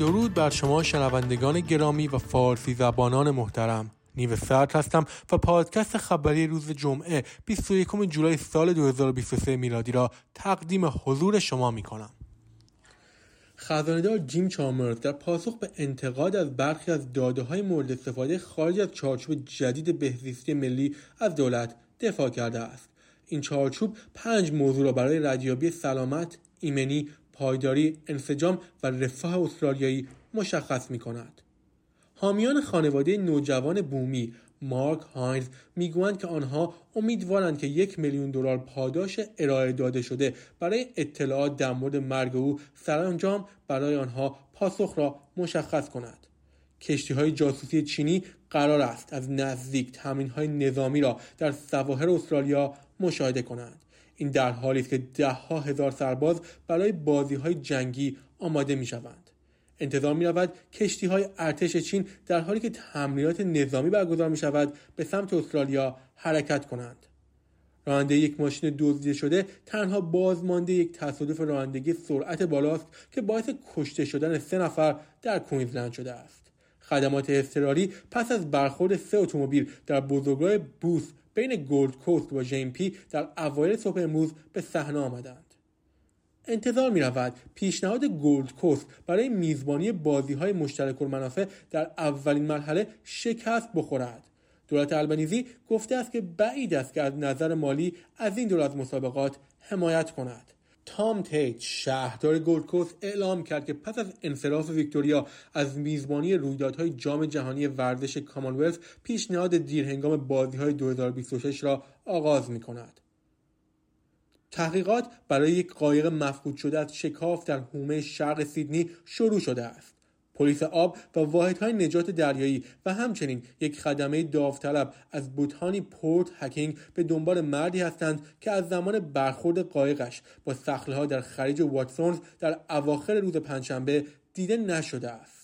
درود بر شما شنوندگان گرامی و فارسی زبانان محترم نیو سرد هستم و پادکست خبری روز جمعه 21 جولای سال 2023 میلادی را تقدیم حضور شما می کنم. خزاندار جیم چامرز در پاسخ به انتقاد از برخی از داده های مورد استفاده خارج از چارچوب جدید بهزیستی ملی از دولت دفاع کرده است این چارچوب پنج موضوع را برای ردیابی سلامت ایمنی پایداری انسجام و رفاه استرالیایی مشخص می کند. حامیان خانواده نوجوان بومی مارک هاینز می‌گویند که آنها امیدوارند که یک میلیون دلار پاداش ارائه داده شده برای اطلاعات در مورد مرگ او سرانجام برای آنها پاسخ را مشخص کند کشتی های جاسوسی چینی قرار است از نزدیک تمرین های نظامی را در سواحل استرالیا مشاهده کنند این در حالی است که دهها هزار سرباز برای بازی های جنگی آماده می شوند. انتظار می رود کشتی های ارتش چین در حالی که تمرینات نظامی برگزار می شود به سمت استرالیا حرکت کنند. راننده یک ماشین دزدیده شده تنها بازمانده یک تصادف رانندگی سرعت بالاست که باعث کشته شدن سه نفر در کوینزلند شده است. خدمات اضطراری پس از برخورد سه اتومبیل در بزرگراه بوس بین گولد کوست و پی در اوایل صبح امروز به صحنه آمدند. انتظار می رود پیشنهاد گولد کوست برای میزبانی بازی های مشترک المنافع در اولین مرحله شکست بخورد. دولت البنیزی گفته است که بعید است که از نظر مالی از این دور از مسابقات حمایت کند. تام تیت شهردار گلدکوست اعلام کرد که پس از انصراف ویکتوریا از میزبانی رویدادهای جام جهانی ورزش کامانولث پیشنهاد دیرهنگام بازیهای 2026 را آغاز می کند. تحقیقات برای یک قایق مفقود شده از شکاف در حومه شرق سیدنی شروع شده است. پلیس آب و واحدهای نجات دریایی و همچنین یک خدمه داوطلب از بوتانی پورت هکینگ به دنبال مردی هستند که از زمان برخورد قایقش با ها در خلیج واتسونز در اواخر روز پنجشنبه دیده نشده است.